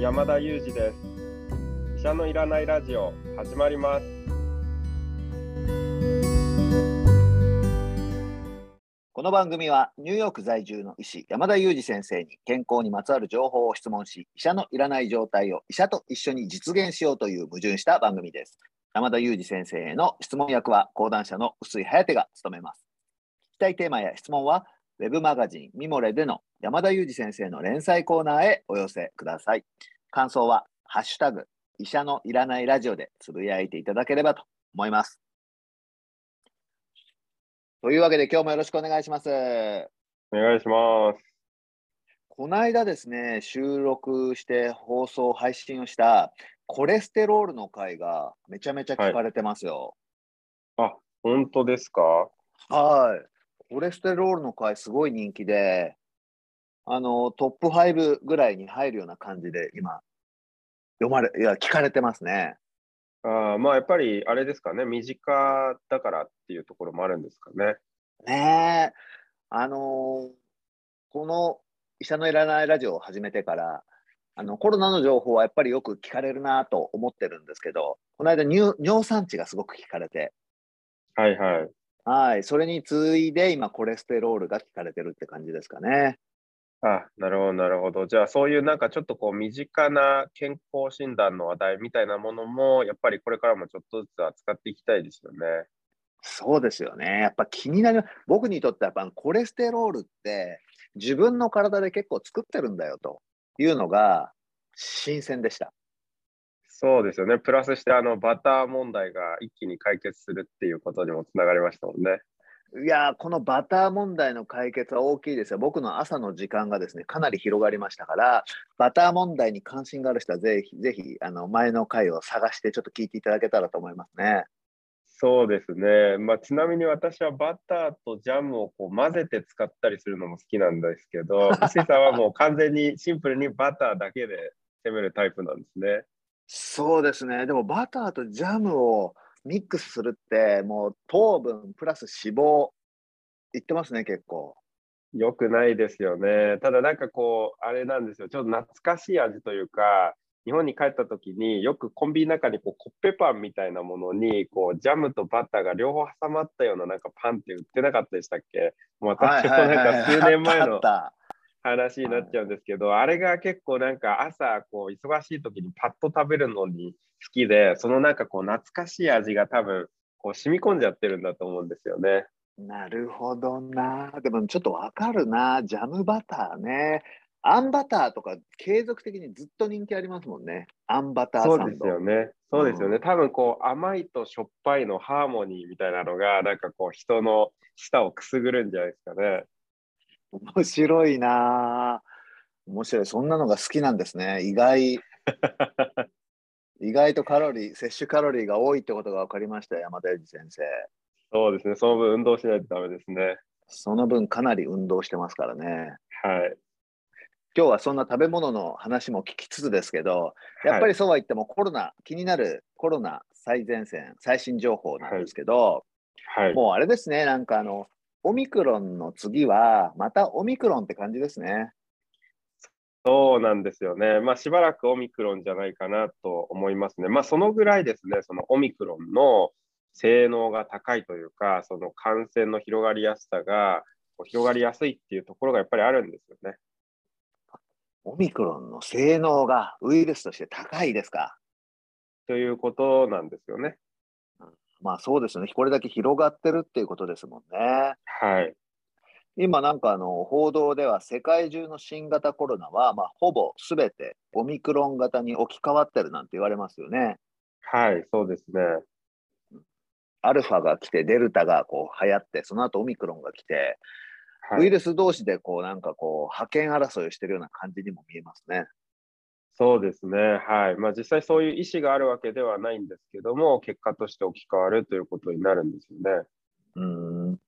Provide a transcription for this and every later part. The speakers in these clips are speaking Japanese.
山田裕二です。医者のいらないラジオ始まります。この番組はニューヨーク在住の医師山田裕二先生に健康にまつわる情報を質問し医者のいらない状態を医者と一緒に実現しようという矛盾した番組です。山田裕二先生への質問役は講談社の臼井颯が務めます。聞きたいテーマや質問はウェブマガジンミモレでの山田裕二先生の連載コーナーへお寄せください感想はハッシュタグ医者のいらないラジオでつぶやいていただければと思いますというわけで今日もよろしくお願いします。お願いしますこの間ですね、収録して放送、配信をしたコレステロールの回がめちゃめちゃ聞かれてますよ。あ本当ですか？はい。コレステロールの回すごい人気で、あの、トップ5ぐらいに入るような感じで今、読まれ、いや、聞かれてますね。あまあやっぱりあれですかね身近だからっていうところもあるんですかねねえ。あのーこの医者のいらないラジオを始めてから、あのコロナの情報はやっぱりよく聞かれるなと思ってるんですけど、この間尿尿酸値がすごく聞かれて、はいはいはい、それに次いで今コレステロールが聞かれてるって感じですかね。あなるほどなるほどじゃあそういうなんかちょっとこう身近な健康診断の話題みたいなものもやっぱりこれからもちょっとずつ扱っていきたいですよねそうですよね。やっぱ気になる。僕にとってやっぱコレステロールって自分の体で結構作ってるんだよというのが新鮮でした。そうですよねプラスしてあのバター問題が一気に解決するっていうことにもつながりましたもんねいやーこのバター問題の解決は大きいですよ。僕の朝の時間がですね、かなり広がりましたから、バター問題に関心がある人はぜひ、ぜひ、あの、前の回を探してちょっと聞いていただけたらと思いますね。そうですね、まあ、ちなみに私はバターとジャムをこう混ぜて使ったりするのも好きなんですけど、臼井さんはもう完全にシンプルにバターだけで攻めるタイプなんですね。そうですね。でもバターとジャムをミックスするって、もう糖分プラス脂肪、いってますね、結構。よくないですよね。ただなんかこう、あれなんですよ、ちょっと懐かしい味というか、日本に帰った時によくコンビニの中にこうコッペパンみたいなものにこうジャムとバターが両方挟まったようななんかパンって売ってなかったでしたっけ？もう私もなんか数年前の話になっちゃうんですけど、あれが結構なんか朝こう忙しい時にパッと食べるのに好きで、そのなんかこう懐かしい味が多分こう染み込んじゃってるんだと思うんですよね。なるほどな。でもちょっとわかるな。ジャムバターね。あんバターとか継続的にずっと人気ありますもんね。あんバター。そうですよね。そうですよね。多分こう甘いとしょっぱいのハーモニーみたいなのがなんかこう人の舌をくすぐるんじゃないですかね。面白いな。面白い。そんなのが好きなんですね。意外。意外とカロリー、摂取カロリーが多いってことが分かりましたよ、山田裕二先生。そうですね。その分運動しないとダメですね。その分かなり運動してますからね。はい。今日はそんな食べ物の話も聞きつつですけど、やっぱりそうは言ってもコロナ、気になるコロナ最前線、最新情報なんですけど、はい。もうあれですね、なんかあの、オミクロンの次は、またオミクロンって感じですね。そうなんですよね。まあ、しばらくオミクロンじゃないかなと思いますね。まあ、そのぐらいですね、そのオミクロンの性能が高いというか、その感染の広がりやすさが広がりやすいっていうところがやっぱりあるんですよね。オミクロンの性能がウイルスとして高いですか？ということなんですよね。まあそうですね、これだけ広がってるっていうことですもんね。はい。今なんかあの報道では世界中の新型コロナは、まあ、ほぼすべてオミクロン型に置き換わってるなんて言われますよね。はい、そうですね。アルファが来て、デルタがこう流行って、その後オミクロンが来て、はい、ウイルス同士でこうなんかこう覇権争いをしてるような感じにも見えますね。そうですね。はい。まあ実際そういう意思があるわけではないんですけども、結果として置き換わるということになるんですよね。うん。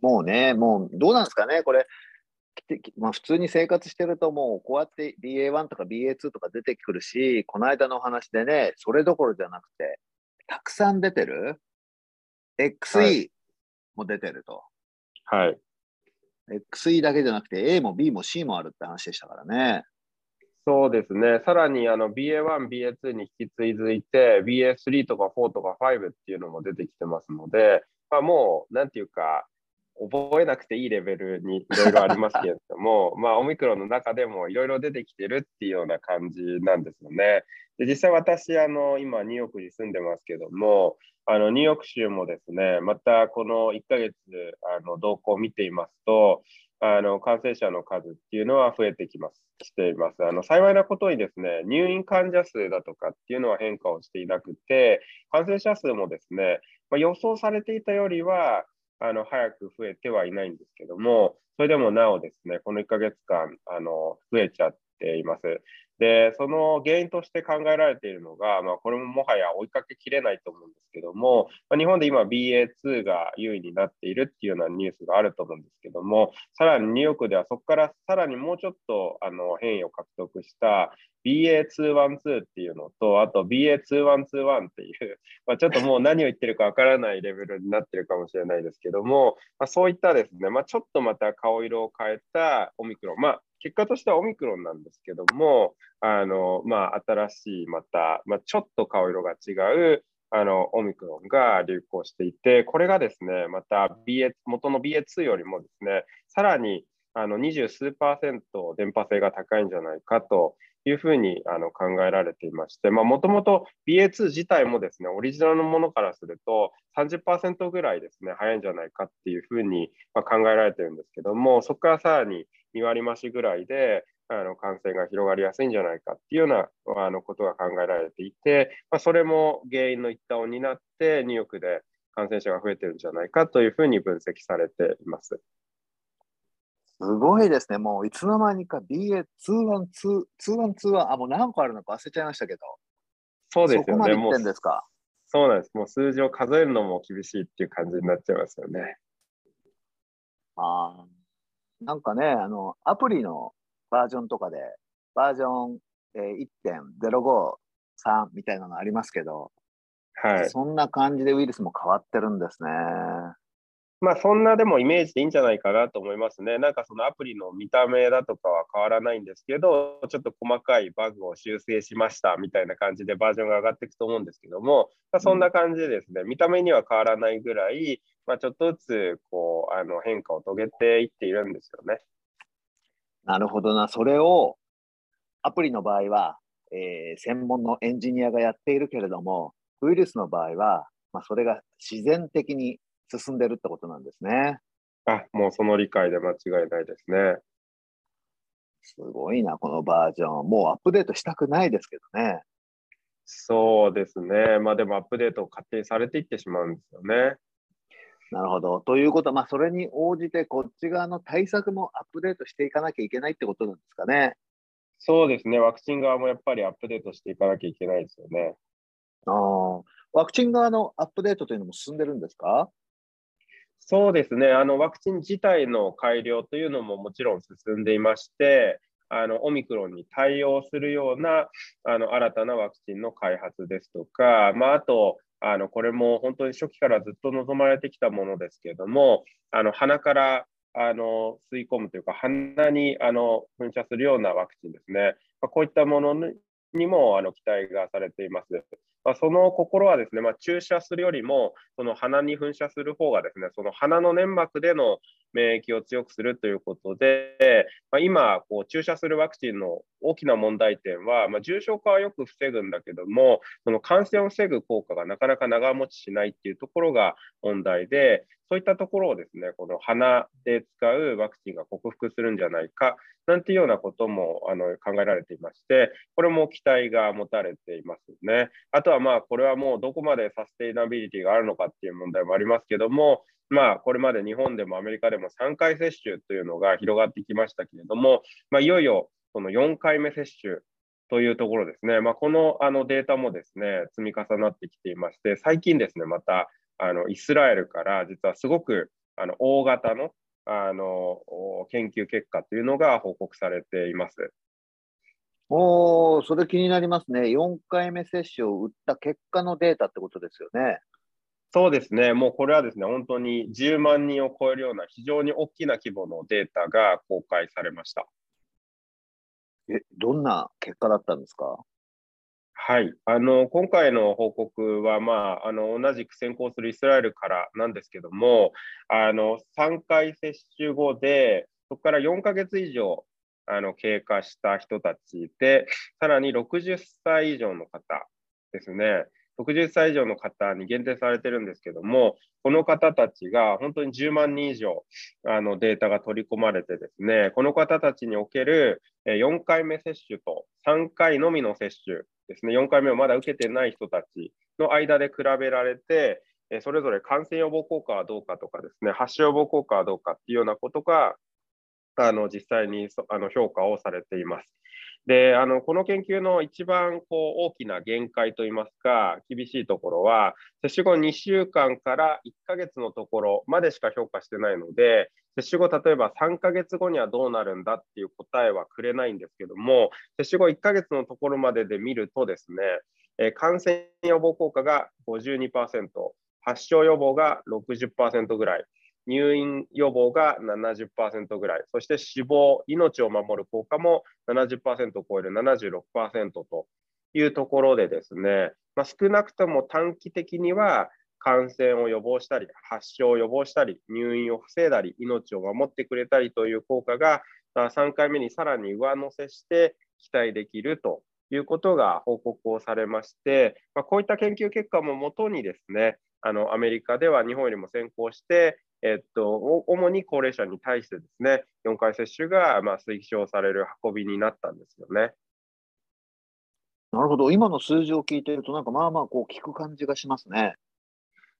もうね、もうどうなんですかね、これ。まあ、普通に生活してるともうこうやって BA1 とか BA2 とか出てくるし、この間のお話でね、それどころじゃなくて、たくさん出てる ?XE も出てると。はい。XE だけじゃなくて A も B も C もあるって話でしたからね。そうですね。さらにあの BA1、BA2 に引き継いで、BA3 とか4とか5っていうのも出てきてますので、まあ、もう、なんていうか、覚えなくていいレベルにいろいろありますけれども、まあ、オミクロンの中でもいろいろ出てきてるっていうような感じなんですよね。で実際私、あの今、ニューヨークに住んでますけども、あのニューヨーク州もですね、またこの1ヶ月あの動向を見ていますと、あの感染者の数っていうのは増えてきます、しています。あの幸いなことにですね、入院患者数だとかっていうのは変化をしていなくて、感染者数もですね、まあ、予想されていたよりは、あの早く増えてはいないんですけども、それでもなおですね、この1ヶ月間、あの増えちゃっています。で、その原因として考えられているのが、まあ、これももはや追いかけきれないと思うんですけども、まあ、日本で今 BA2 が優位になっているっていうようなニュースがあると思うんですけども、さらにニューヨークではそこからさらにもうちょっとあの変異を獲得した BA212 っていうのと、あと BA2121 っていう、まあ、ちょっともう何を言ってるかわからないレベルになってるかもしれないですけども、まあ、そういったですね、まあ、ちょっとまた顔色を変えたオミクロン、まあ、結果としてはオミクロンなんですけども、あのまあ、新しいまた、まあ、ちょっと顔色が違うあのオミクロンが流行していて、これがですね、また BA 元の BA2 よりもですね、さらにあの20数パーセント電波性が高いんじゃないかというふうにあの考えられていまして、もともと BA2 自体もですね、オリジナルのものからすると30%ぐらいですね、早いんじゃないかっていうふうに考えられてるんですけども、そこからさらに2割増しぐらいで、あの感染が広がりやすいんじゃないかっていうようなあのことが考えられていて、まあ、それも原因の一端を担って、ニューヨークで感染者が増えてるんじゃないかというふうに分析されています。すごいですね。もういつの間にか BA212、212は、あ、もう何個あるのか忘れちゃいましたけど。そうですよね。そこまでいってんですか？そうなんです。もう数字を数えるのも厳しいっていう感じになっちゃいますよね。ああ。なんかね、あの、アプリのバージョンとかで、バージョン、えー、1.053みたいなのありますけど、はい。そんな感じでウイルスも変わってるんですね。まあ、そんなでもイメージでいいんじゃないかなと思いますね。なんかそのアプリの見た目だとかは変わらないんですけど、ちょっと細かいバグを修正しましたみたいな感じでバージョンが上がっていくと思うんですけども、まあ、そんな感じでですね、見た目には変わらないぐらい、まあ、ちょっとずつこうあの変化を遂げていっているんですよね。なるほどな。それをアプリの場合は、えー、専門のエンジニアがやっているけれども、ウイルスの場合は、まあ、それが自然的に進んでるってことなんですね。あ、もうその理解で間違いないですね。すごいな、このバージョン。もうアップデートしたくないですけどね。そうですね。まあでもアップデートを勝手にされていってしまうんですよね。なるほど。ということは、まあ、それに応じて、こっち側の対策もアップデートしていかなきゃいけないってことなんですかね。そうですね。ワクチン側もやっぱりアップデートしていかなきゃいけないですよね。ああ。ワクチン側のアップデートというのも進んでるんですか？そうですね。あの、ワクチン自体の改良というのももちろん進んでいまして、あのオミクロンに対応するようなあの新たなワクチンの開発ですとか、まあ、あとあのこれも本当に初期からずっと望まれてきたものですけれども、あの鼻からあの吸い込むというか、鼻にあの噴射するようなワクチンですね、まあ、こういったものにもあの期待がされています。まあ、その心はですね、まあ、注射するよりも、その鼻に噴射する方がですね、その鼻の粘膜での免疫を強くするということで、まあ、今こう、注射するワクチンの大きな問題点は、まあ、重症化はよく防ぐんだけども、その感染を防ぐ効果がなかなか長持ちしないっていうところが問題で、そういったところをですね、この鼻で使うワクチンが克服するんじゃないか、なんていうようなこともあの考えられていまして、これも期待が持たれていますね。あとはまあ、これはもうどこまでサステイナビリティがあるのかっていう問題もありますけども、まあ、これまで日本でもアメリカでも3回接種というのが広がってきましたけれども、まあ、いよいよその4回目接種というところですね、まあ、このあのデータもですね積み重なってきていまして、最近ですね、またあのイスラエルから実はすごくあの大型のあの研究結果というのが報告されています。おそれ気になりますね。4回目接種を打った結果のデータってことですよね。そうですね、もうこれはですね、本当に10万人を超えるような非常に大きな規模のデータが公開されました。え、どんな結果だったんですか？はい、あの今回の報告は、まあ、あの同じく先行するイスラエルからなんですけども、あの3回接種後で、そこから4ヶ月以上あの経過した人たちで、さらに60歳以上の方ですね、60歳以上の方に限定されてるんですけども、この方たちが本当に10万人以上あのデータが取り込まれてですね、この方たちにおける4回目接種と3回のみの接種ですね、4回目をまだ受けてない人たちの間で比べられて、それぞれ感染予防効果はどうかとかですね、発症予防効果はどうかっていうようなことがあの実際にあの評価をされています。であのこの研究の一番こう大きな限界といいますか、厳しいところは、接種後2週間から1ヶ月のところまでしか評価してないので、接種後、例えば3ヶ月後にはどうなるんだっていう答えはくれないんですけども、接種後1ヶ月のところまでで見るとですね、え感染予防効果が52%、発症予防が60%ぐらい、入院予防が70%ぐらい、そして死亡、命を守る効果も70%を超える76%というところでですね、まあ、少なくとも短期的には感染を予防したり、発症を予防したり、入院を防いだり、命を守ってくれたりという効果が3回目にさらに上乗せして期待できるということが報告をされまして、まあ、こういった研究結果ももとにですね、あのアメリカでは日本よりも先行して、えっと、主に高齢者に対してですね、4回接種がまあ推奨される運びになったんですよね。なるほど、今の数字を聞いてると、なんかまあまあこう聞く感じがしますね。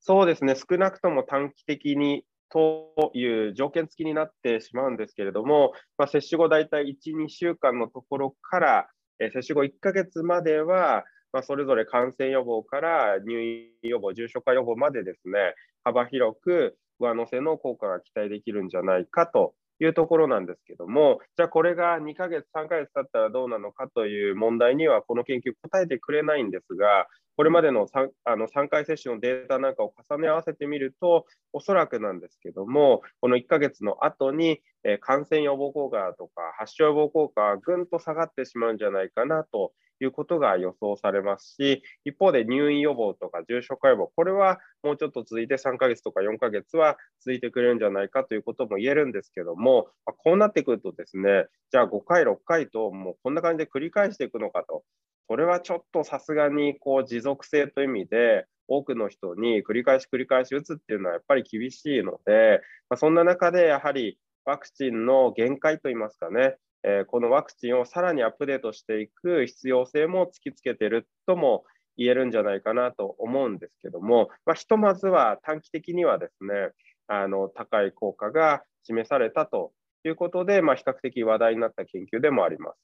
そうですね、少なくとも短期的にという条件付きになってしまうんですけれども、まあ、接種後大体1、2週間のところから、え接種後1ヶ月までは、まあ、それぞれ感染予防から入院予防、重症化予防までですね、幅広く上乗せの効果が期待できるんじゃないかというところなんですけども、じゃあこれが2ヶ月、3ヶ月経ったらどうなのかという問題には、この研究答えてくれないんですが、これまでの 3, あの3回接種のデータなんかを重ね合わせてみると、おそらくなんですけども、この1ヶ月の後に、え、感染予防効果とか発症予防効果がぐんと下がってしまうんじゃないかなということが予想されますし、一方で入院予防とか重症化予防、これはもうちょっと続いて3ヶ月とか4ヶ月は続いてくれるんじゃないかということも言えるんですけども、こうなってくるとですね、じゃあ5回、6回ともうこんな感じで繰り返していくのかと。これはちょっとさすがにこう持続性という意味で、多くの人に繰り返し繰り返し打つっていうのはやっぱり厳しいので、まあ、そんな中でやはりワクチンの限界といいますかね、えー、このワクチンをさらにアップデートしていく必要性も突きつけてるとも言えるんじゃないかなと思うんですけども、まあ、ひとまずは短期的にはですね、あの高い効果が示されたということで、まあ、比較的話題になった研究でもあります。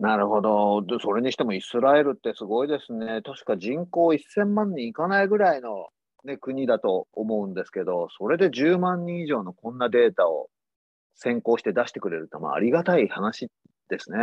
なるほど。それにしてもイスラエルってすごいですね。確か人口1000万人いかないぐらいの、ね、国だと思うんですけど、それで10万人以上のこんなデータを先行して出してくれると、まあ、ありがたい話ですね。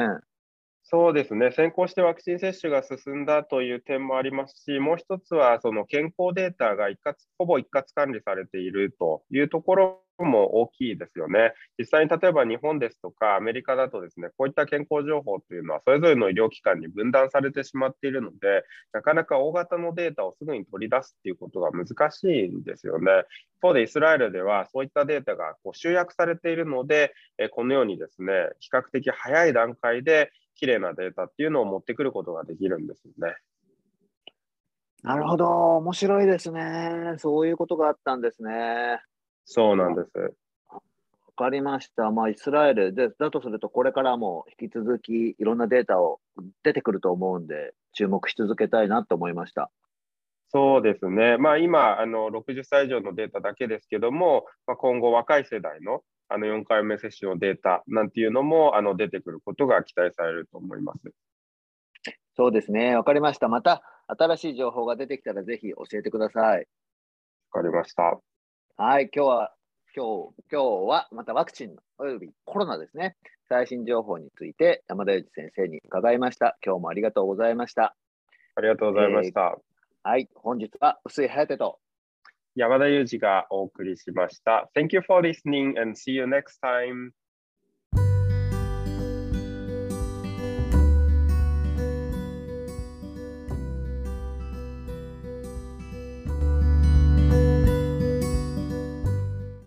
そうですね、先行してワクチン接種が進んだという点もありますし、もう一つはその健康データが一括ほぼ一括管理されているというところも大きいですよね。実際に例えば日本ですとかアメリカだとですね、こういった健康情報というのはそれぞれの医療機関に分断されてしまっているので、なかなか大型のデータをすぐに取り出すっていうことが難しいんですよね。一方でイスラエルではそういったデータがこう集約されているので、このようにですね、比較的早い段階で綺麗なデータっていうのを持ってくることができるんですよね。なるほど、面白いですね。そういうことがあったんですね。そうなんです。わかりました。まあ、イスラエルで、だとすると、これからも引き続きいろんなデータを出てくると思うんで、注目し続けたいなと思いました。そうですね。まあ、今、あの60歳以上のデータだけですけども、まあ、今後、若い世代のあの4回目接種のデータなんていうのもあの出てくることが期待されると思います。そうですね。わかりました。また新しい情報が出てきたらぜひ教えてください。わかりました。はい、今日は、今日、今日はまたワクチンおよびコロナですね。最新情報について山田裕二先生に伺いました。今日もありがとうございました。ありがとうございました。えー、はい、本日は薄井颯と山田裕二がお送りしました。Thank you for listening and see you next time.